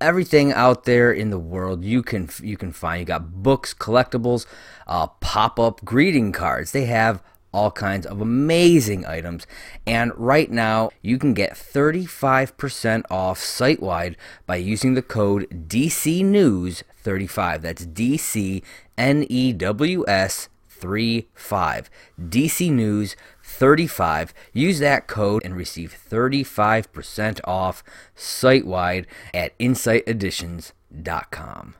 everything out there in the world you can you can find. You got books, collectibles, uh, pop-up greeting cards. They have all kinds of amazing items. And right now, you can get 35% off site wide by using the code DC News 35. That's DC N E W S 35. DC News 35. Use that code and receive 35% off site wide at insighteditions.com.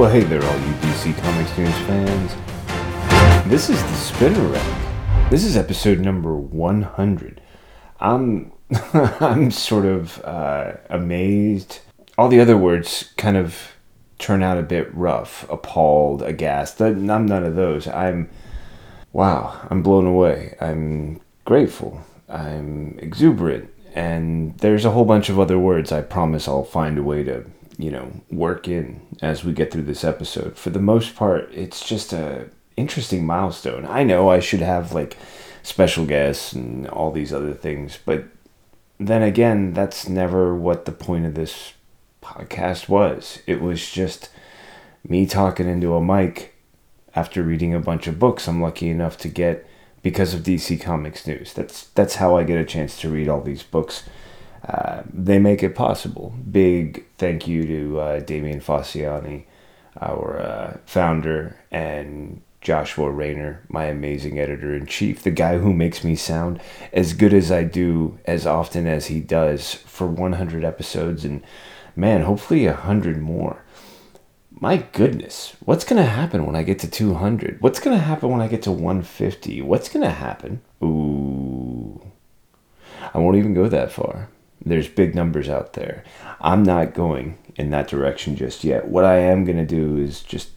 Well, hey there, all you DC Comics News fans. This is the Spinner Rack. This is episode number 100. I'm I'm sort of uh, amazed. All the other words kind of turn out a bit rough, appalled, aghast. I'm none of those. I'm wow. I'm blown away. I'm grateful. I'm exuberant. And there's a whole bunch of other words I promise I'll find a way to you know work in as we get through this episode. For the most part, it's just a interesting milestone. I know I should have like special guests and all these other things, but then again, that's never what the point of this podcast was. It was just me talking into a mic after reading a bunch of books I'm lucky enough to get because of DC Comics News. That's that's how I get a chance to read all these books uh, they make it possible. Big thank you to uh, Damian Fossiani, our uh, founder, and Joshua Rayner, my amazing editor in chief, the guy who makes me sound as good as I do as often as he does for 100 episodes and man, hopefully 100 more. My goodness, what's going to happen when I get to 200? What's going to happen when I get to 150? What's going to happen? Ooh. I won't even go that far. There's big numbers out there. I'm not going in that direction just yet. What I am going to do is just,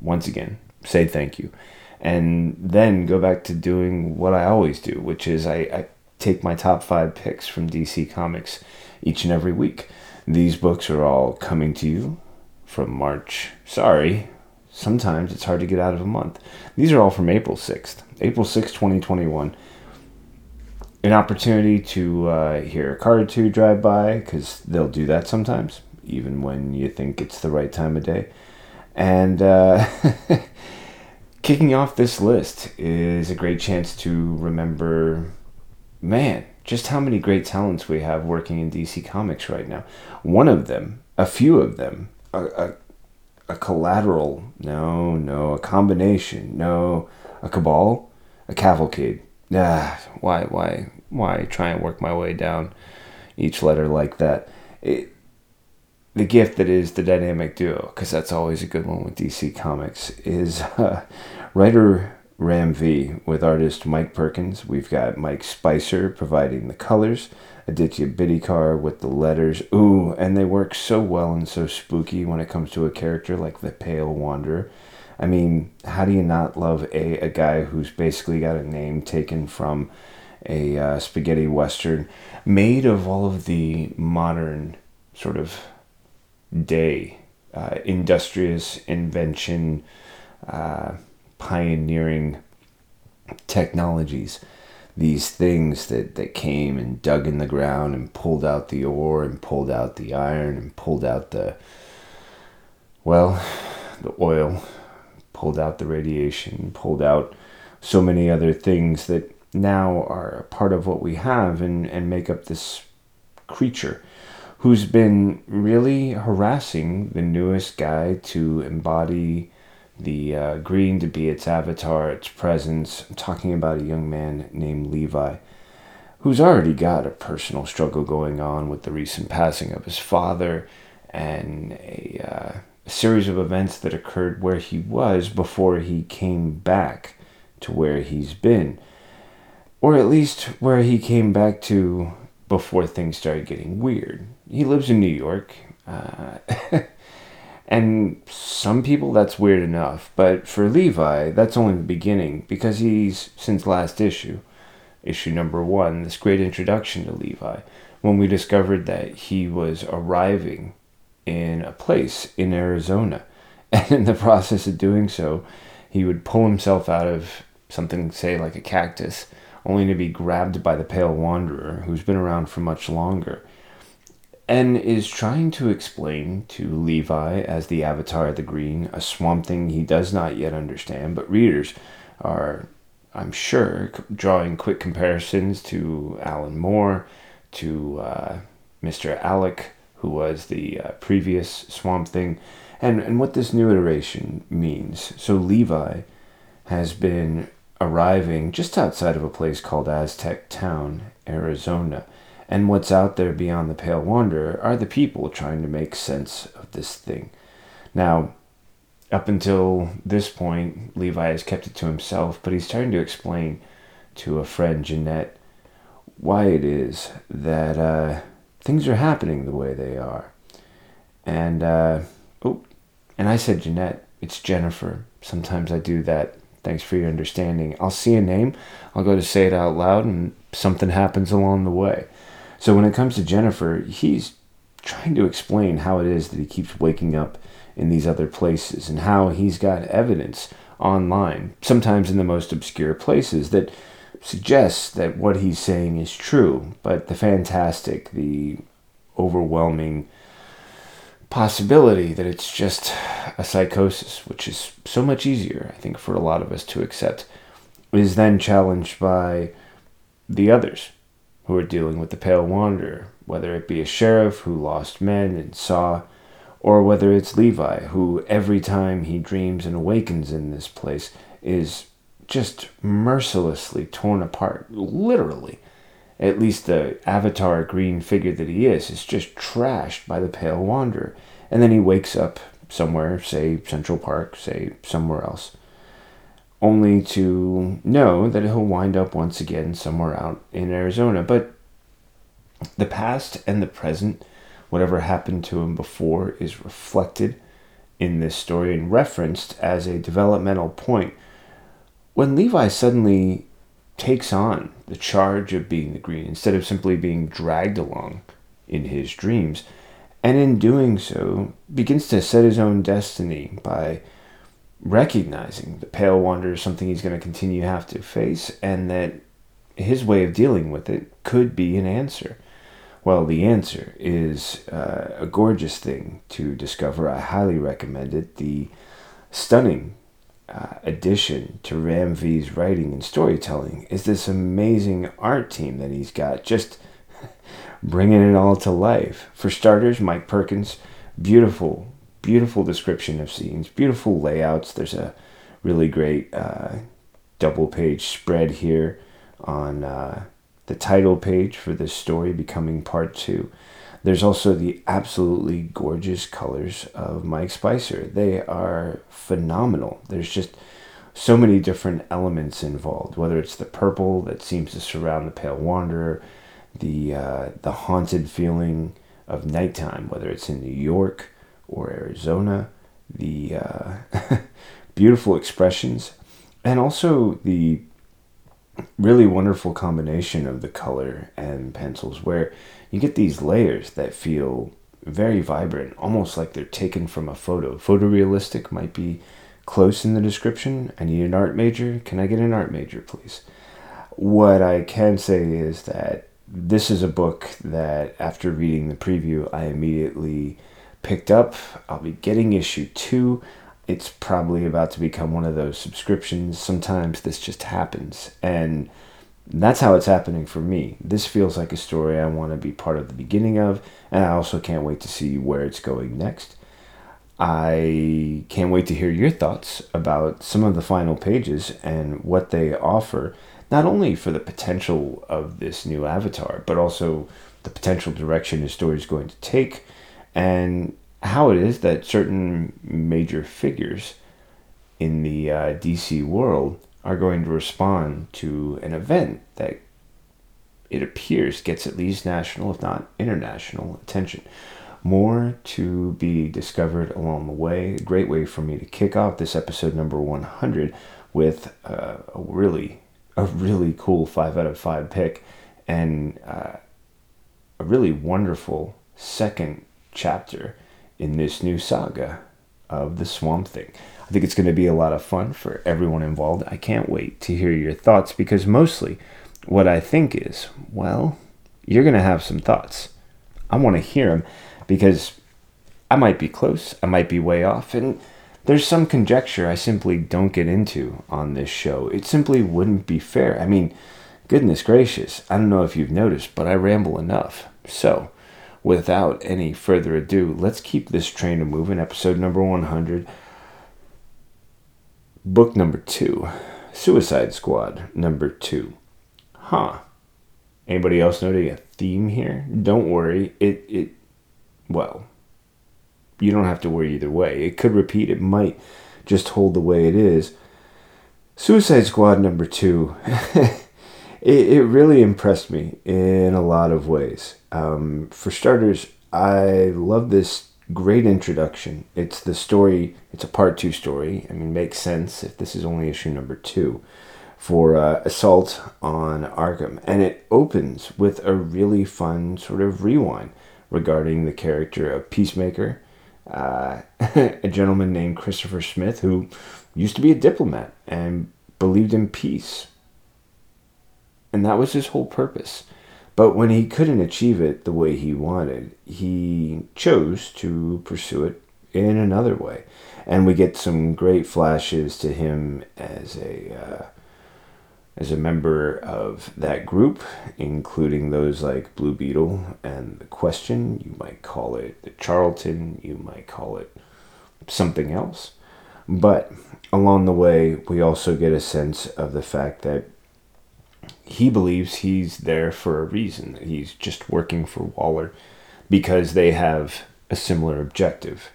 once again, say thank you. And then go back to doing what I always do, which is I, I take my top five picks from DC Comics each and every week. These books are all coming to you from March. Sorry, sometimes it's hard to get out of a month. These are all from April 6th. April 6th, 2021 an opportunity to uh, hear a car or two drive by because they'll do that sometimes, even when you think it's the right time of day. And uh, kicking off this list is a great chance to remember, man, just how many great talents we have working in DC Comics right now. One of them, a few of them, a, a, a collateral, no, no, a combination, no, a cabal, a cavalcade ah, why, why, why try and work my way down each letter like that? It, the gift that is the dynamic duo, because that's always a good one with DC Comics, is uh, writer Ram V with artist Mike Perkins. We've got Mike Spicer providing the colors, Aditya Bidikar with the letters. Ooh, and they work so well and so spooky when it comes to a character like the Pale Wanderer. I mean, how do you not love a, a guy who's basically got a name taken from a uh, spaghetti western made of all of the modern sort of day, uh, industrious invention, uh, pioneering technologies? These things that, that came and dug in the ground and pulled out the ore and pulled out the iron and pulled out the, well, the oil pulled out the radiation, pulled out so many other things that now are a part of what we have and, and make up this creature who's been really harassing the newest guy to embody the uh, green to be its avatar, its presence. I'm talking about a young man named Levi who's already got a personal struggle going on with the recent passing of his father and a, uh, series of events that occurred where he was before he came back to where he's been. Or at least where he came back to before things started getting weird. He lives in New York. Uh, and some people that's weird enough, but for Levi, that's only the beginning because he's, since last issue, issue number one, this great introduction to Levi, when we discovered that he was arriving in a place in Arizona. And in the process of doing so, he would pull himself out of something, say, like a cactus, only to be grabbed by the Pale Wanderer, who's been around for much longer, and is trying to explain to Levi as the Avatar of the Green a swamp thing he does not yet understand, but readers are I'm sure, drawing quick comparisons to Alan Moore, to uh, Mr. Alec, who was the uh, previous Swamp Thing, and, and what this new iteration means. So Levi has been arriving just outside of a place called Aztec Town, Arizona. And what's out there beyond the Pale Wanderer are the people trying to make sense of this thing. Now, up until this point, Levi has kept it to himself, but he's starting to explain to a friend, Jeanette, why it is that uh, things are happening the way they are. And, uh, oh, and I said Jeanette, it's Jennifer. Sometimes I do that. Thanks for your understanding. I'll see a name, I'll go to say it out loud, and something happens along the way. So when it comes to Jennifer, he's trying to explain how it is that he keeps waking up in these other places and how he's got evidence online, sometimes in the most obscure places, that suggests that what he's saying is true. But the fantastic, the overwhelming possibility that it's just a psychosis, which is so much easier, I think, for a lot of us to accept, is then challenged by the others who are dealing with the Pale Wanderer, whether it be a sheriff who lost men and saw or whether it's Levi, who every time he dreams and awakens in this place is just mercilessly torn apart, literally. At least the avatar green figure that he is is just trashed by the Pale Wanderer. And then he wakes up somewhere, say Central Park, say somewhere else, only to know that he'll wind up once again somewhere out in Arizona. But the past and the present whatever happened to him before is reflected in this story and referenced as a developmental point. When Levi suddenly takes on the charge of being the Green instead of simply being dragged along in his dreams, and in doing so begins to set his own destiny by recognizing the pale wanderer is something he's going to continue to have to face and that his way of dealing with it could be an answer well, the answer is uh, a gorgeous thing to discover. I highly recommend it. The stunning uh, addition to Ram V's writing and storytelling is this amazing art team that he's got, just bringing it all to life. For starters, Mike Perkins, beautiful, beautiful description of scenes, beautiful layouts. There's a really great uh, double page spread here on uh, the title page for this story becoming part two. There's also the absolutely gorgeous colors of Mike Spicer. They are phenomenal. There's just so many different elements involved, whether it's the purple that seems to surround the Pale Wanderer, the, uh, the haunted feeling of nighttime, whether it's in New York or Arizona, the uh, beautiful expressions, and also the really wonderful combination of the color and pencils where you get these layers that feel very vibrant, almost like they're taken from a photo. Photorealistic might be close in the description. I need an art major. Can I get an art major, please? What I can say is that this is a book that after reading the preview, I immediately picked up. I'll be getting issue two it's probably about to become one of those subscriptions. Sometimes this just happens. And that's how it's happening for me. This feels like a story I want to be part of the beginning of, and I also can't wait to see where it's going next. I can't wait to hear your thoughts about some of the final pages and what they offer, not only for the potential of this new avatar, but also the potential direction the story is going to take, and how it is that certain major figures in the uh, DC world are going to respond to an event that it appears gets at least national, if not international, attention. More to be discovered along the way. A great way for me to kick off this episode number 100 with uh, a really, a really cool five out of five pick and uh, a really wonderful second chapter in this new saga of the Swamp Thing. I think it's going to be a lot of fun for everyone involved. I can't wait to hear your thoughts because mostly what I think is, well, you're going to have some thoughts. I want to hear them because I might be close, I might be way off, and there's some conjecture I simply don't get into on this show. It simply wouldn't be fair. I mean, goodness gracious, I don't know if you've noticed, but I ramble enough. So, without any further ado, let's keep this train moving. Episode number 100, book number two, Suicide Squad number two. Huh. Anybody else noting a theme here? Don't worry. It it well, you don't have to worry either way. It could repeat. It might just hold the way it is. Suicide Squad number two. it, it really impressed me in a lot of ways. Um, for starters, I love this great introduction. It's the story, it's a part two story. I mean, makes sense if this is only issue number two for uh, Assault on Arkham. And it opens with a really fun sort of rewind regarding the character of Peacemaker, uh, a gentleman named Christopher Smith who used to be a diplomat and believed in peace. And that was his whole purpose. But when he couldn't achieve it the way he wanted, he chose to pursue it in another way. And we get some great flashes to him as a uh, as a member of that group, including those like Blue Beetle and The Question. You might call it the Charlton, you might call it something else. But along the way, we also get a sense of the fact that he believes he's there for a reason. He's just working for Waller because they have a similar objective.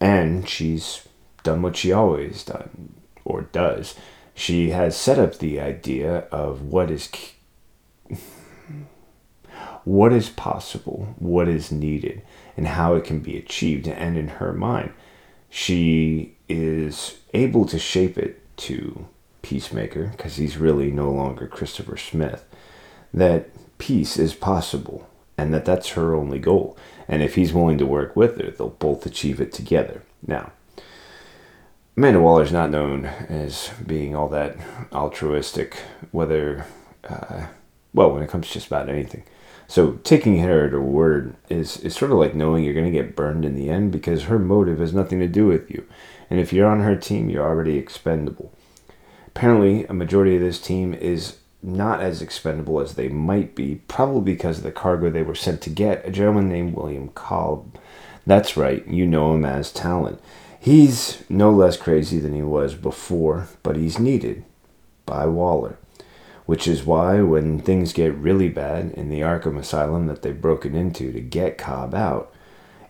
And she's done what she always done or does she has set up the idea of what is what is possible, what is needed, and how it can be achieved. And in her mind, she is able to shape it to Peacemaker, because he's really no longer Christopher Smith, that peace is possible and that that's her only goal. And if he's willing to work with her, they'll both achieve it together. Now, Amanda Waller is not known as being all that altruistic, whether, uh, well, when it comes to just about anything. So taking her at her word is, is sort of like knowing you're going to get burned in the end because her motive has nothing to do with you. And if you're on her team, you're already expendable. Apparently, a majority of this team is not as expendable as they might be, probably because of the cargo they were sent to get, a gentleman named William Cobb. That's right, you know him as Talon. He's no less crazy than he was before, but he's needed by Waller. Which is why, when things get really bad in the Arkham Asylum that they've broken into to get Cobb out,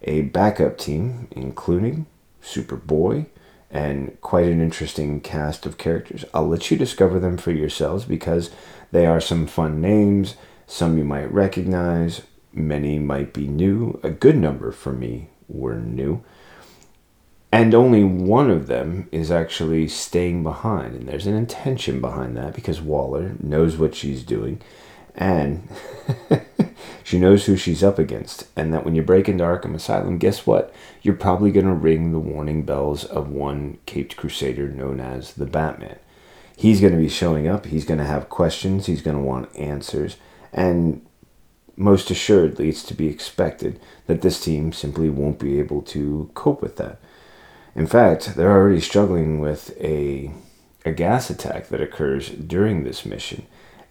a backup team, including Superboy and quite an interesting cast of characters. I'll let you discover them for yourselves because they are some fun names. Some you might recognize, many might be new. A good number for me were new and only one of them is actually staying behind and there's an intention behind that because waller knows what she's doing and she knows who she's up against and that when you break into arkham asylum guess what? You're probably going to ring the warning bells of one caped crusader known as the batman. He's going to be showing up he's going to have questions he's going to want answers and most assuredly it's to be expected that this team simply won't be able to cope with that. In fact, they're already struggling with a, a gas attack that occurs during this mission,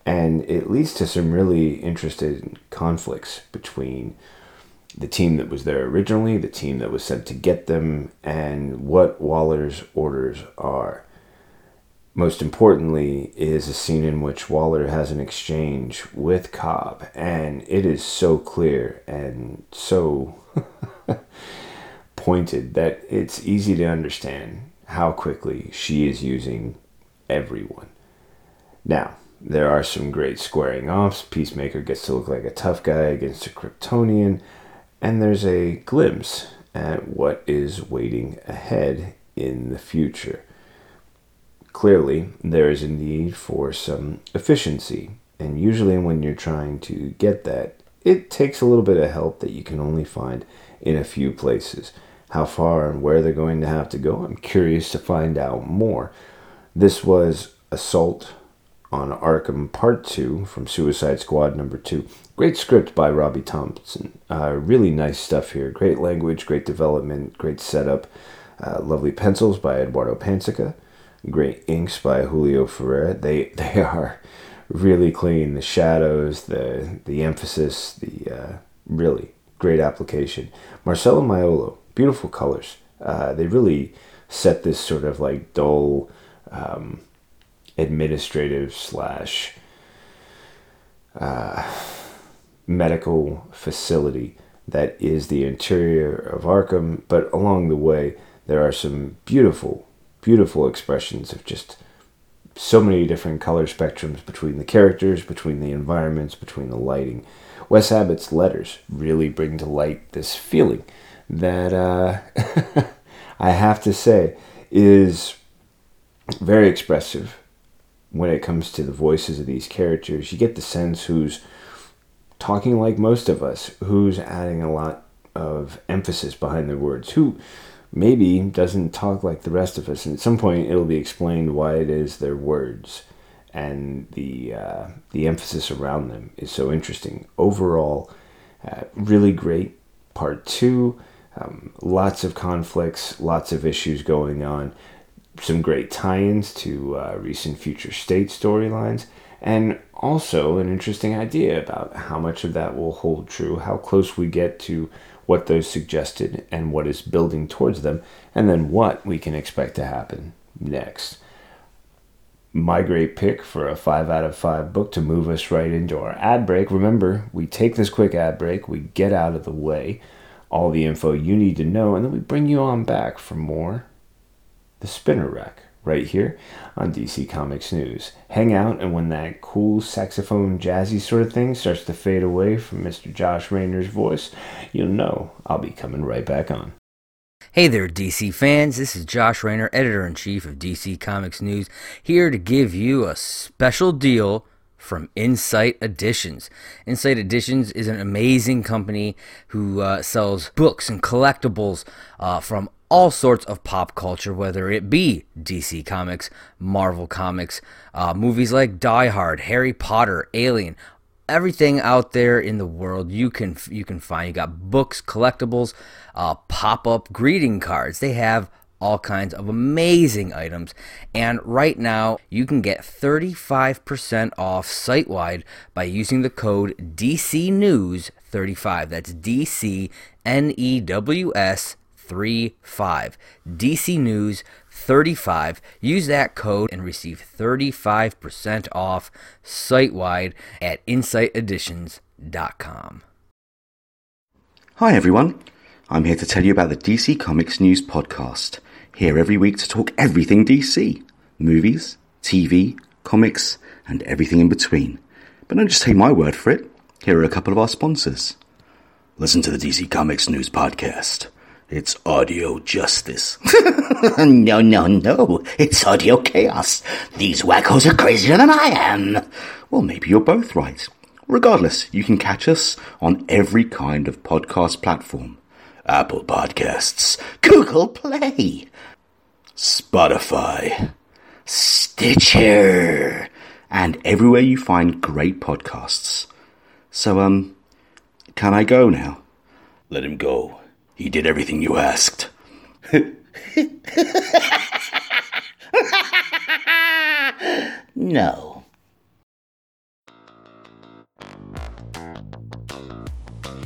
and it leads to some really interesting conflicts between the team that was there originally, the team that was sent to get them, and what Waller's orders are. Most importantly, is a scene in which Waller has an exchange with Cobb, and it is so clear and so pointed that it's easy to understand how quickly she is using everyone. Now, there are some great squaring offs. Peacemaker gets to look like a tough guy against a Kryptonian, and there's a glimpse at what is waiting ahead in the future. Clearly, there is a need for some efficiency, and usually, when you're trying to get that, it takes a little bit of help that you can only find in a few places. How far and where they're going to have to go, I'm curious to find out more. This was Assault on Arkham Part 2 from Suicide Squad number 2. Great script by Robbie Thompson. Uh, really nice stuff here. Great language, great development, great setup. Uh, lovely pencils by Eduardo Pansica. Great inks by Julio Ferreira. They they are really clean. The shadows, the the emphasis, the uh, really great application. Marcelo Maiolo, beautiful colors. Uh, they really set this sort of like dull. Um, administrative slash uh, medical facility that is the interior of Arkham. But along the way, there are some beautiful, beautiful expressions of just so many different color spectrums between the characters, between the environments, between the lighting. Wes Abbott's letters really bring to light this feeling that uh, I have to say is very expressive when it comes to the voices of these characters. You get the sense who's talking like most of us, who's adding a lot of emphasis behind their words, who maybe doesn't talk like the rest of us. And at some point, it'll be explained why it is their words and the uh, the emphasis around them is so interesting. Overall, uh, really great. Part two, um, lots of conflicts, lots of issues going on some great tie-ins to uh, recent future state storylines and also an interesting idea about how much of that will hold true how close we get to what those suggested and what is building towards them and then what we can expect to happen next. My great pick for a 5 out of 5 book to move us right into our ad break. Remember we take this quick ad break we get out of the way all the info you need to know and then we bring you on back for more the Spinner Rack right here on DC Comics News. Hang out, and when that cool saxophone jazzy sort of thing starts to fade away from Mr. Josh Rayner's voice, you'll know I'll be coming right back on. Hey there, DC fans. This is Josh Rayner, editor in chief of DC Comics News, here to give you a special deal from Insight Editions. Insight Editions is an amazing company who uh, sells books and collectibles uh, from all sorts of pop culture, whether it be DC Comics, Marvel Comics, uh, movies like Die Hard, Harry Potter, Alien, everything out there in the world you can you can find. You got books, collectibles, uh, pop up greeting cards. They have all kinds of amazing items. And right now, you can get 35% off site wide by using the code DC News 35. That's D C N E W S 35. DC News 35. Use that code and receive 35% off site wide at insighteditions.com. Hi, everyone. I'm here to tell you about the DC Comics News Podcast. Here every week to talk everything DC movies, TV, comics, and everything in between. But don't just take my word for it. Here are a couple of our sponsors. Listen to the DC Comics News Podcast it's audio justice. no, no, no. It's audio chaos. These wackos are crazier than I am. Well, maybe you're both right. Regardless, you can catch us on every kind of podcast platform. Apple Podcasts, Google Play, Spotify, Stitcher, and everywhere you find great podcasts. So, um, can I go now? Let him go. He did everything you asked. no.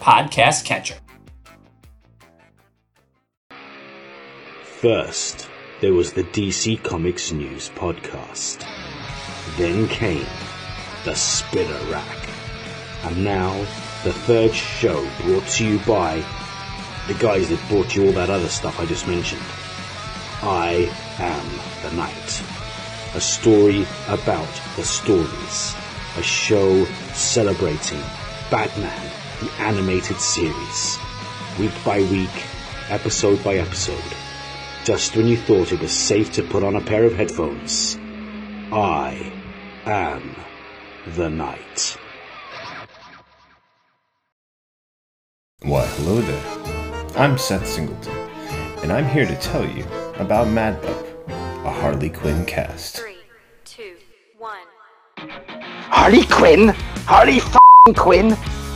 podcast catcher. First, there was the DC Comics News podcast. Then came the Spinner Rack. And now, the third show brought to you by the guys that brought you all that other stuff I just mentioned. I Am the Night. A story about the stories. A show celebrating Batman, the animated series. Week by week, episode by episode. Just when you thought it was safe to put on a pair of headphones. I am the night. Why, hello there. I'm Seth Singleton, and I'm here to tell you about Mad Pup, a Harley Quinn cast. Three, two, one. Harley Quinn? Harley f***ing Quinn?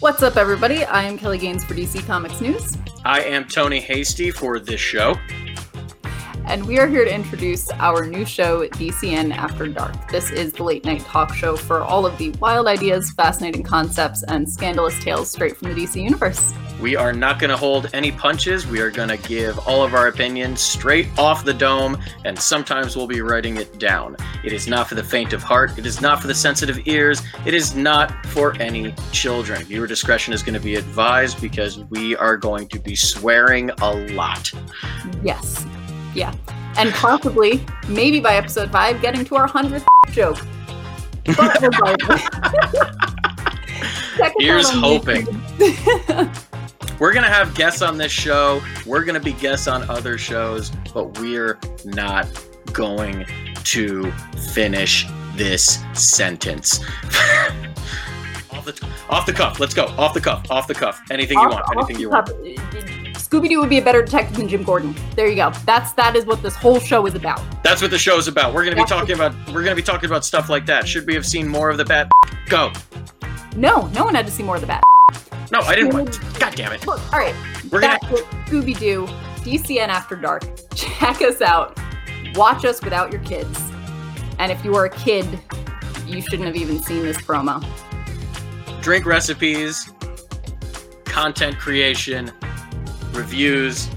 What's up, everybody? I am Kelly Gaines for DC Comics News, I am Tony Hasty for this show. And we are here to introduce our new show, DCN After Dark. This is the late night talk show for all of the wild ideas, fascinating concepts, and scandalous tales straight from the DC Universe. We are not going to hold any punches. We are going to give all of our opinions straight off the dome, and sometimes we'll be writing it down. It is not for the faint of heart. It is not for the sensitive ears. It is not for any children. Viewer discretion is going to be advised because we are going to be swearing a lot. Yes. Yeah. And possibly, maybe by episode five, getting to our 100th joke. But regardless. Check us Here's hoping. We're going to have guests on this show. We're going to be guests on other shows, but we're not going to finish this sentence. off, the, off the cuff. Let's go. Off the cuff. Off the cuff. Anything you want. Anything you want. Scooby Doo would be a better detective than Jim Gordon. There you go. That's that is what this whole show is about. That's what the show is about. We're going to be talking about we're to be talking about stuff like that. Should we have seen more of the bat? Go. No, no one had to see more of the bat. No, I didn't want. God damn it. Look, all right. We're gonna- Back to Scooby Doo, DCN After Dark. Check us out. Watch us without your kids. And if you are a kid, you shouldn't have even seen this promo. Drink recipes, content creation, reviews,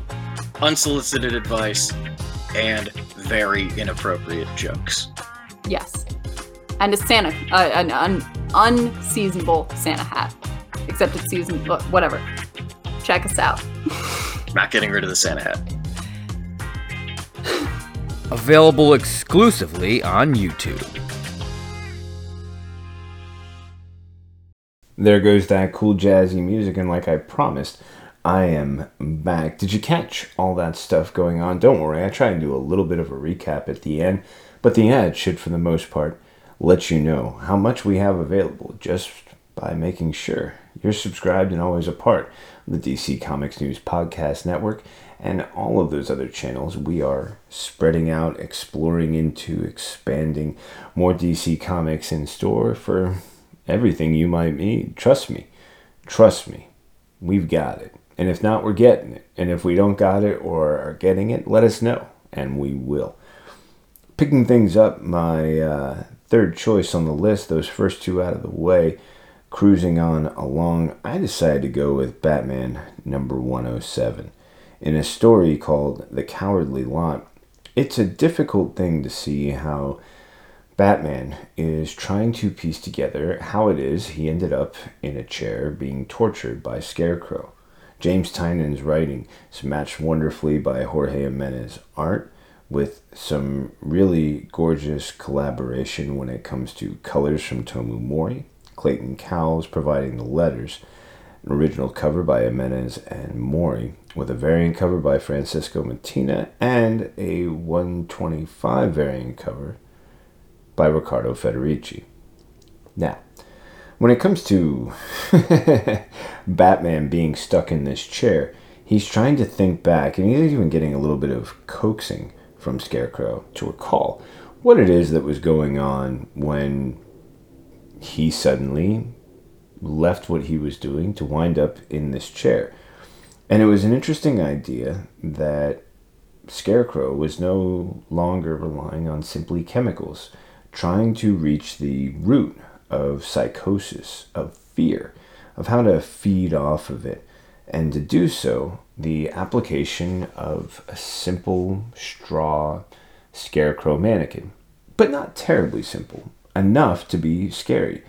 unsolicited advice, and very inappropriate jokes. Yes. And a Santa, uh, an un- unseasonable Santa hat. Except it's season, whatever. Check us out. Not getting rid of the Santa hat. Available exclusively on YouTube. There goes that cool jazzy music, and like I promised, I am back. Did you catch all that stuff going on? Don't worry, I try and do a little bit of a recap at the end, but the ad should, for the most part, let you know how much we have available just by making sure you're subscribed and always a part of the DC Comics News Podcast Network and all of those other channels. We are spreading out, exploring into, expanding more DC Comics in store for everything you might need. Trust me, trust me, we've got it. And if not, we're getting it. And if we don't got it or are getting it, let us know, and we will. Picking things up, my uh, third choice on the list, those first two out of the way, cruising on along, I decided to go with Batman number 107. In a story called The Cowardly Lot, it's a difficult thing to see how Batman is trying to piece together how it is he ended up in a chair being tortured by Scarecrow. James Tynion's writing is matched wonderfully by Jorge Jimenez art with some really gorgeous collaboration when it comes to colors from Tomeu Morey, Clayton Cowles providing the letters, an original cover by Jimenez and Morey, with a variant cover by Francisco Mattina, and a 125 variant cover by Riccardo Federici. Now, when it comes to Batman being stuck in this chair, he's trying to think back, and he's even getting a little bit of coaxing from Scarecrow to recall what it is that was going on when he suddenly left what he was doing to wind up in this chair. And it was an interesting idea that Scarecrow was no longer relying on simply chemicals, trying to reach the root of psychosis, of fear, of how to feed off of it. And to do so, the application of a simple straw scarecrow mannequin, but not terribly simple, enough to be scary,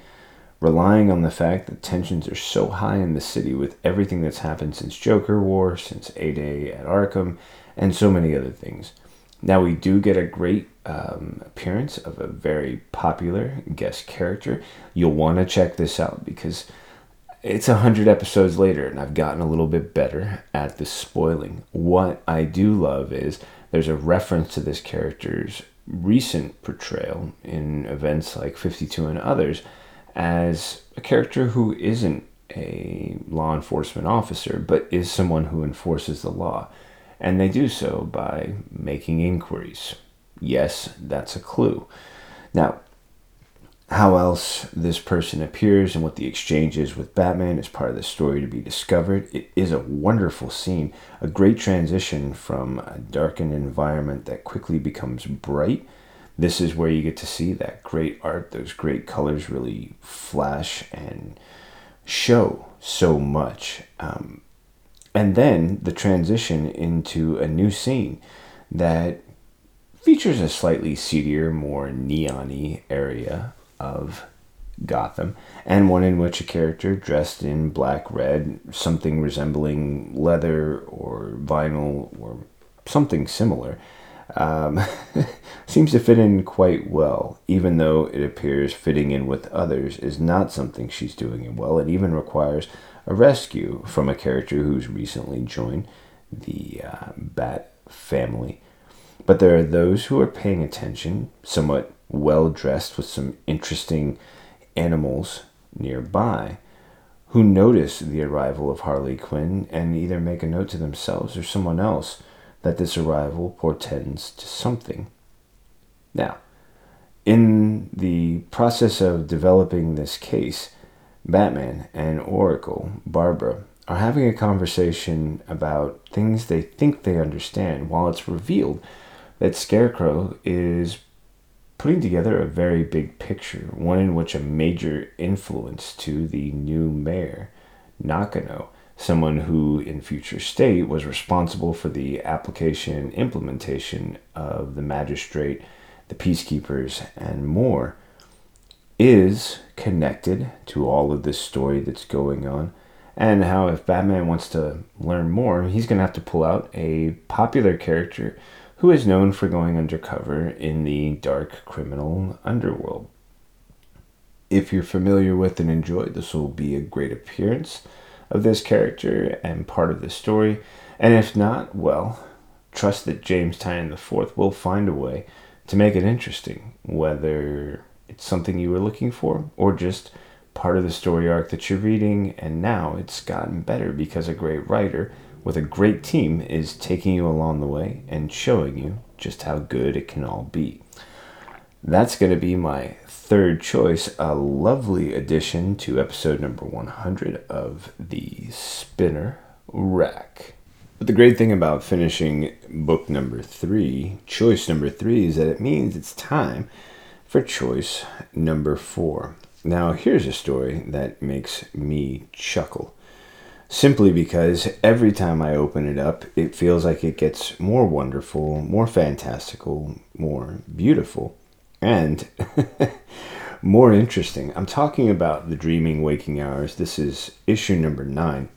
relying on the fact that tensions are so high in the city with everything that's happened since Joker War, since A Day at Arkham, and so many other things. Now, we do get a great um, appearance of a very popular guest character. You'll want to check this out because it's a hundred episodes later, and I've gotten a little bit better at the spoiling. What I do love is there's a reference to this character's recent portrayal in events like 52 and others as a character who isn't a law enforcement officer, but is someone who enforces the law. And they do so by making inquiries. Yes, that's a clue. Now, how else this person appears and what the exchange is with Batman is part of the story to be discovered. It is a wonderful scene, a great transition from a darkened environment that quickly becomes bright. This is where you get to see that great art, those great colors really flash and show so much. Um, and then the transition into a new scene that features a slightly seedier, more neon area of Gotham, and one in which a character dressed in black red, something resembling leather or vinyl or something similar, um, seems to fit in quite well, even though it appears fitting in with others is not something she's doing well. It even requires a rescue from a character who's recently joined the uh, Bat family. But there are those who are paying attention, somewhat well dressed with some interesting animals nearby, who notice the arrival of Harley Quinn and either make a note to themselves or someone else that this arrival portends to something. Now, in the process of developing this case, Batman and Oracle, Barbara, are having a conversation about things they think they understand while it's revealed that Scarecrow is putting together a very big picture, one in which a major influence to the new mayor, Nakano, someone who in future state was responsible for the application implementation of the magistrate, the peacekeepers, and more, is connected to all of this story that's going on. And how, if Batman wants to learn more, he's going to have to pull out a popular character who is known for going undercover in the dark criminal underworld. If you're familiar with and enjoy, this will be a great appearance of this character and part of the story. And if not, well, trust that James Tynion IV will find a way to make it interesting, whether it's something you were looking for, or just part of the story arc that you're reading, and now it's gotten better because a great writer with a great team is taking you along the way and showing you just how good it can all be. That's going to be my third choice, a lovely addition to episode number 100 of the Spinner Rack. But the great thing about finishing book number three, choice number three, is that it means it's time for choice number four. Now, here's a story that makes me chuckle. Simply because every time I open it up, it feels like it gets more wonderful, more fantastical, more beautiful, and more interesting. I'm talking about The Dreaming Waking Hours. This is issue number nine,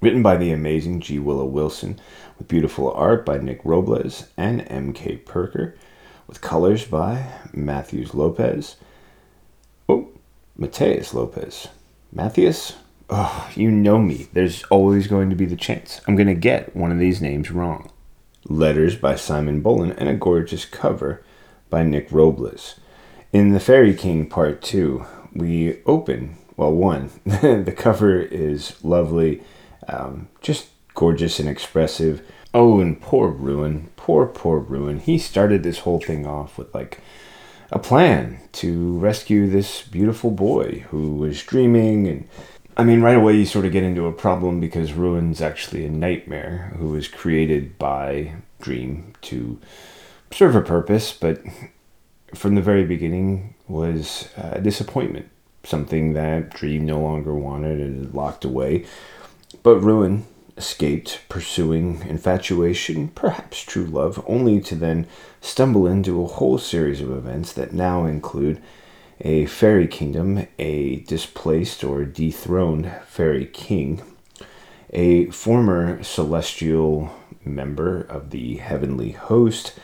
written by the amazing G. Willow Wilson, with beautiful art by Nick Robles and M.K. Perker, with colors by Matthews Lopez. Oh, Mateus Lopez. Matthias? Oh, you know me. There's always going to be the chance I'm going to get one of these names wrong. Letters by Simon Bowland and a gorgeous cover by Nick Robles. In The Fairy King Part 2, we open, well, one, the cover is lovely, um, just gorgeous and expressive. Oh, and poor Ruin, poor, poor Ruin. He started this whole thing off with like a plan to rescue this beautiful boy who was dreaming and I mean, right away you sort of get into a problem because Ruin's actually a nightmare who was created by Dream to serve a purpose, but from the very beginning was a disappointment, something that Dream no longer wanted and locked away. But Ruin escaped pursuing infatuation, perhaps true love, only to then stumble into a whole series of events that now include a fairy kingdom, a displaced or dethroned fairy king, a former celestial member of the heavenly host.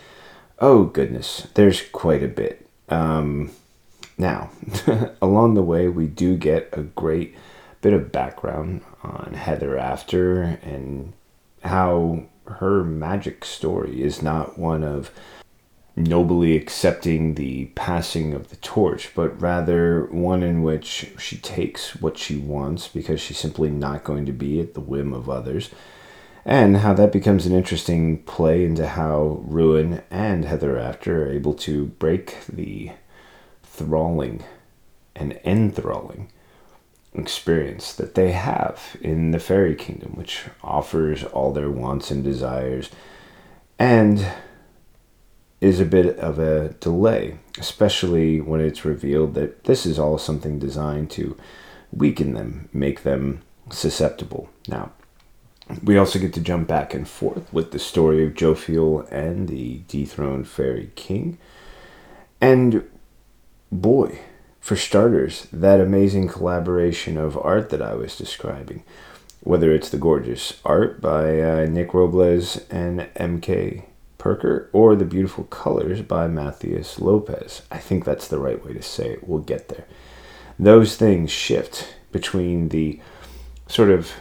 Oh, goodness, there's quite a bit. Um, now, along the way, we do get a great bit of background on Heather After and how her magic story is not one of nobly accepting the passing of the torch, but rather one in which she takes what she wants because she's simply not going to be at the whim of others. And how that becomes an interesting play into how Ruin and Heather After are able to break the thralling and enthralling experience that they have in the fairy kingdom, which offers all their wants and desires. And is a bit of a delay, especially when it's revealed that this is all something designed to weaken them, make them susceptible. Now, we also get to jump back and forth with the story of Jophiel and the dethroned fairy king. And boy, for starters, that amazing collaboration of art that I was describing, whether it's the gorgeous art by uh, Nick Robles and MK Perker or The Beautiful Colors by Matthias Lopez. I think that's the right way to say it. We'll get there. Those things shift between the sort of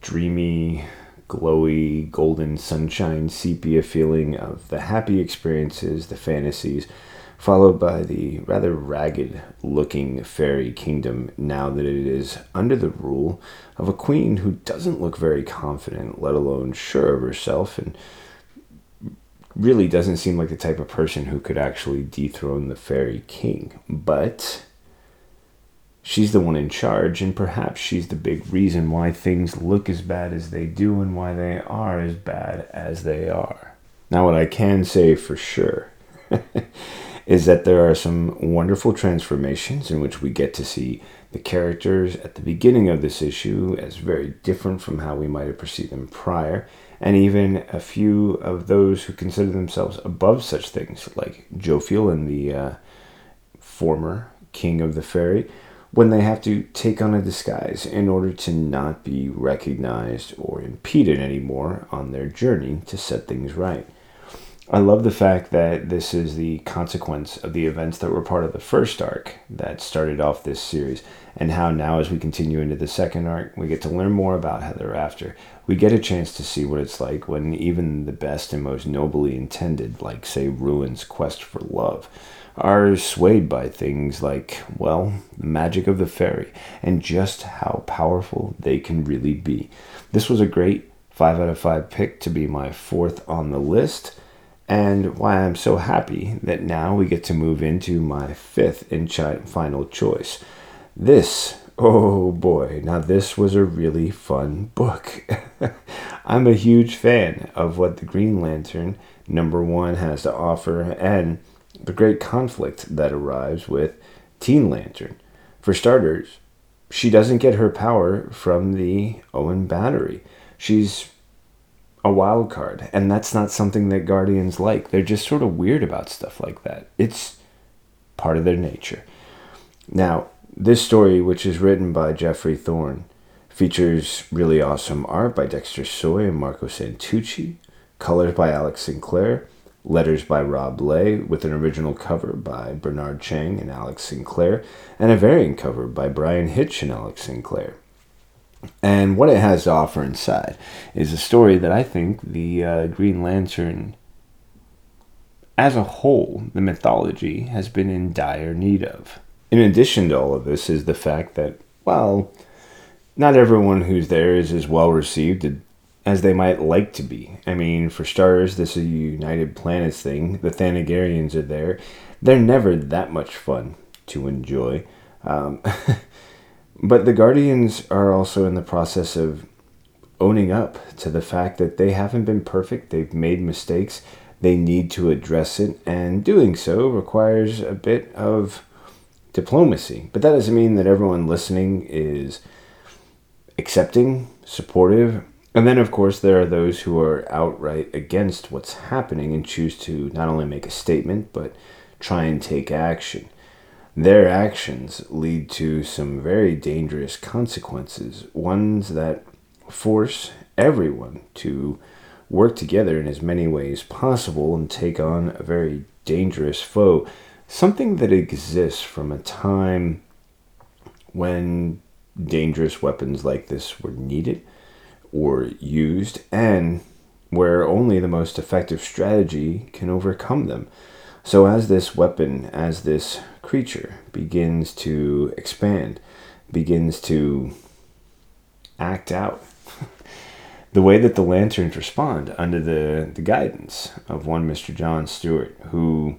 dreamy, glowy, golden sunshine sepia feeling of the happy experiences, the fantasies, followed by the rather ragged looking fairy kingdom now that it is under the rule of a queen who doesn't look very confident, let alone sure of herself, and really doesn't seem like the type of person who could actually dethrone the fairy king. But she's the one in charge, and perhaps she's the big reason why things look as bad as they do and why they are as bad as they are. Now, what I can say for sure is that there are some wonderful transformations in which we get to see the characters at the beginning of this issue as very different from how we might have perceived them prior and even a few of those who consider themselves above such things, like Jophiel and the uh, former king of the fairy, when they have to take on a disguise in order to not be recognized or impeded anymore on their journey to set things right. I love the fact that this is the consequence of the events that were part of the first arc that started off this series, and how now, as we continue into the second arc, we get to learn more about Heather after. We get a chance to see what it's like when even the best and most nobly intended, like, say, Ruin's quest for love, are swayed by things like, well, the magic of the fairy, and just how powerful they can really be. This was a great 5 out of 5 pick to be my fourth on the list and why I'm so happy that now we get to move into my fifth and final choice. This, oh boy, now this was a really fun book. I'm a huge fan of what the Green Lantern number one has to offer and the great conflict that arrives with Teen Lantern. For starters, she doesn't get her power from the Oan battery. She's a wild card, and that's not something that Guardians like. They're just sort of weird about stuff like that. It's part of their nature. Now, this story, which is written by Geoffrey Thorne, features really awesome art by Dexter Soy and Marco Santucci, colors by Alex Sinclair, letters by Rob Leigh, with an original cover by Bernard Chang and Alex Sinclair, and a variant cover by Bryan Hitch and Alex Sinclair. And what it has to offer inside is a story that I think the uh, Green Lantern, as a whole, the mythology, has been in dire need of. In addition to all of this, is the fact that, well, not everyone who's there is as well received as they might like to be. I mean, for starters, this is a United Planets thing. The Thanagarians are there. They're never that much fun to enjoy. Um, But the Guardians are also in the process of owning up to the fact that they haven't been perfect, they've made mistakes, they need to address it, and doing so requires a bit of diplomacy. But that doesn't mean that everyone listening is accepting, supportive. And then, of course, there are those who are outright against what's happening and choose to not only make a statement, but try and take action. Their actions lead to some very dangerous consequences, ones that force everyone to work together in as many ways possible and take on a very dangerous foe. Something that exists from a time when dangerous weapons like this were needed or used, and where only the most effective strategy can overcome them. So, as this weapon, as this creature begins to expand, begins to act out, the way that the lanterns respond under the, the guidance of one Mr. John Stewart, who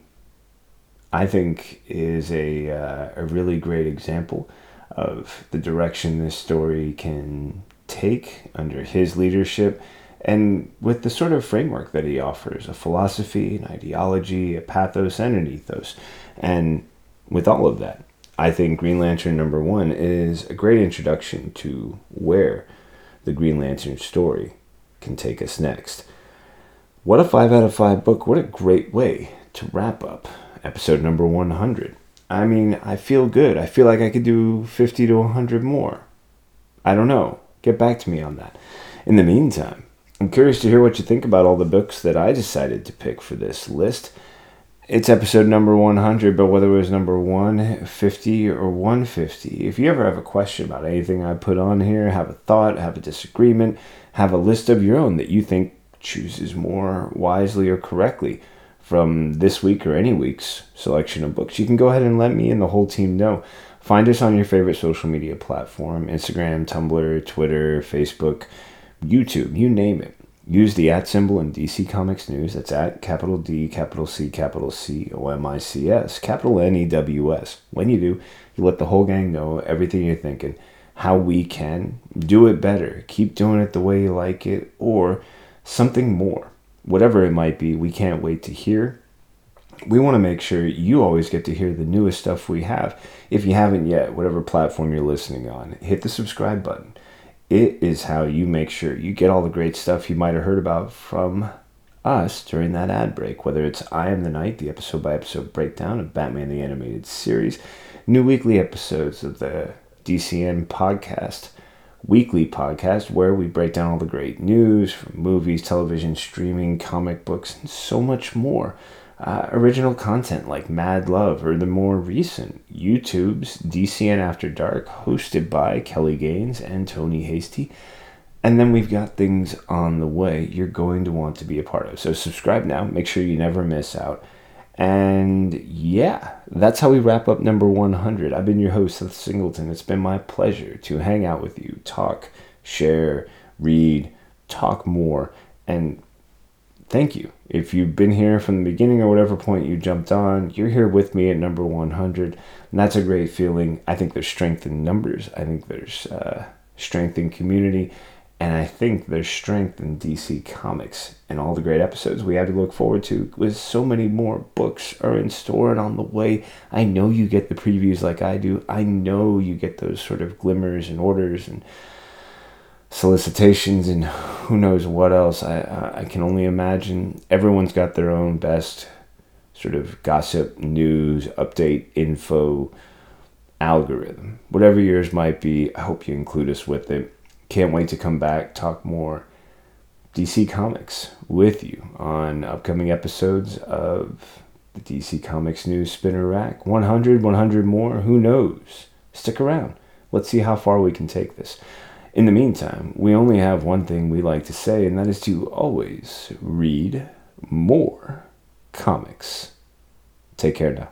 I think is a, uh, a really great example of the direction this story can take under his leadership and with the sort of framework that he offers a philosophy, an ideology, a pathos, and an ethos. And with all of that, I think Green Lantern number one is a great introduction to where the Green Lantern story can take us next. What a 5 out of 5 book. What a great way to wrap up episode number 100. I mean, I feel good. I feel like I could do 50 to 100 more. I don't know. Get back to me on that. In the meantime, I'm curious to hear what you think about all the books that I decided to pick for this list. It's episode number 100, but whether it was number 150 or 150, if you ever have a question about anything I put on here, have a thought, have a disagreement, have a list of your own that you think chooses more wisely or correctly from this week or any week's selection of books, you can go ahead and let me and the whole team know. Find us on your favorite social media platform Instagram, Tumblr, Twitter, Facebook YouTube, you name it. Use the at symbol in DC Comics News. That's at capital D, capital C, capital C, O M I C S, capital N E W S. When you do, you let the whole gang know everything you're thinking, how we can do it better, keep doing it the way you like it, or something more. Whatever it might be, we can't wait to hear. We want to make sure you always get to hear the newest stuff we have. If you haven't yet, whatever platform you're listening on, hit the subscribe button it is how you make sure you get all the great stuff you might have heard about from us during that ad break, whether it's I Am the Night, the episode by episode breakdown of Batman the Animated Series, new weekly episodes of the DCN podcast, weekly podcast where we break down all the great news from movies, television, streaming, comic books, and so much more. Uh, original content like Mad Love or the more recent YouTube's DCN After Dark, hosted by Kelly Gaines and Tony Hasty. And then we've got things on the way you're going to want to be a part of. So subscribe now, make sure you never miss out. And yeah, that's how we wrap up number 100. I've been your host, Seth Singleton. It's been my pleasure to hang out with you, talk, share, read, talk more, and thank you. If you've been here from the beginning or whatever point you jumped on, you're here with me at number 100. And that's a great feeling. I think there's strength in numbers, I think there's uh, strength in community. And I think there's strength in DC Comics and all the great episodes we have to look forward to. With so many more books are in store and on the way. I know you get the previews like I do. I know you get those sort of glimmers and orders and solicitations and who knows what else. I I can only imagine everyone's got their own best sort of gossip, news, update, info algorithm. Whatever yours might be, I hope you include us with it. Can't wait to come back, talk more DC Comics with you on upcoming episodes of the DC Comics News Spinner Rack. 100, 100 more, who knows? Stick around. Let's see how far we can take this. In the meantime, we only have one thing we like to say, and that is to always read more comics. Take care now.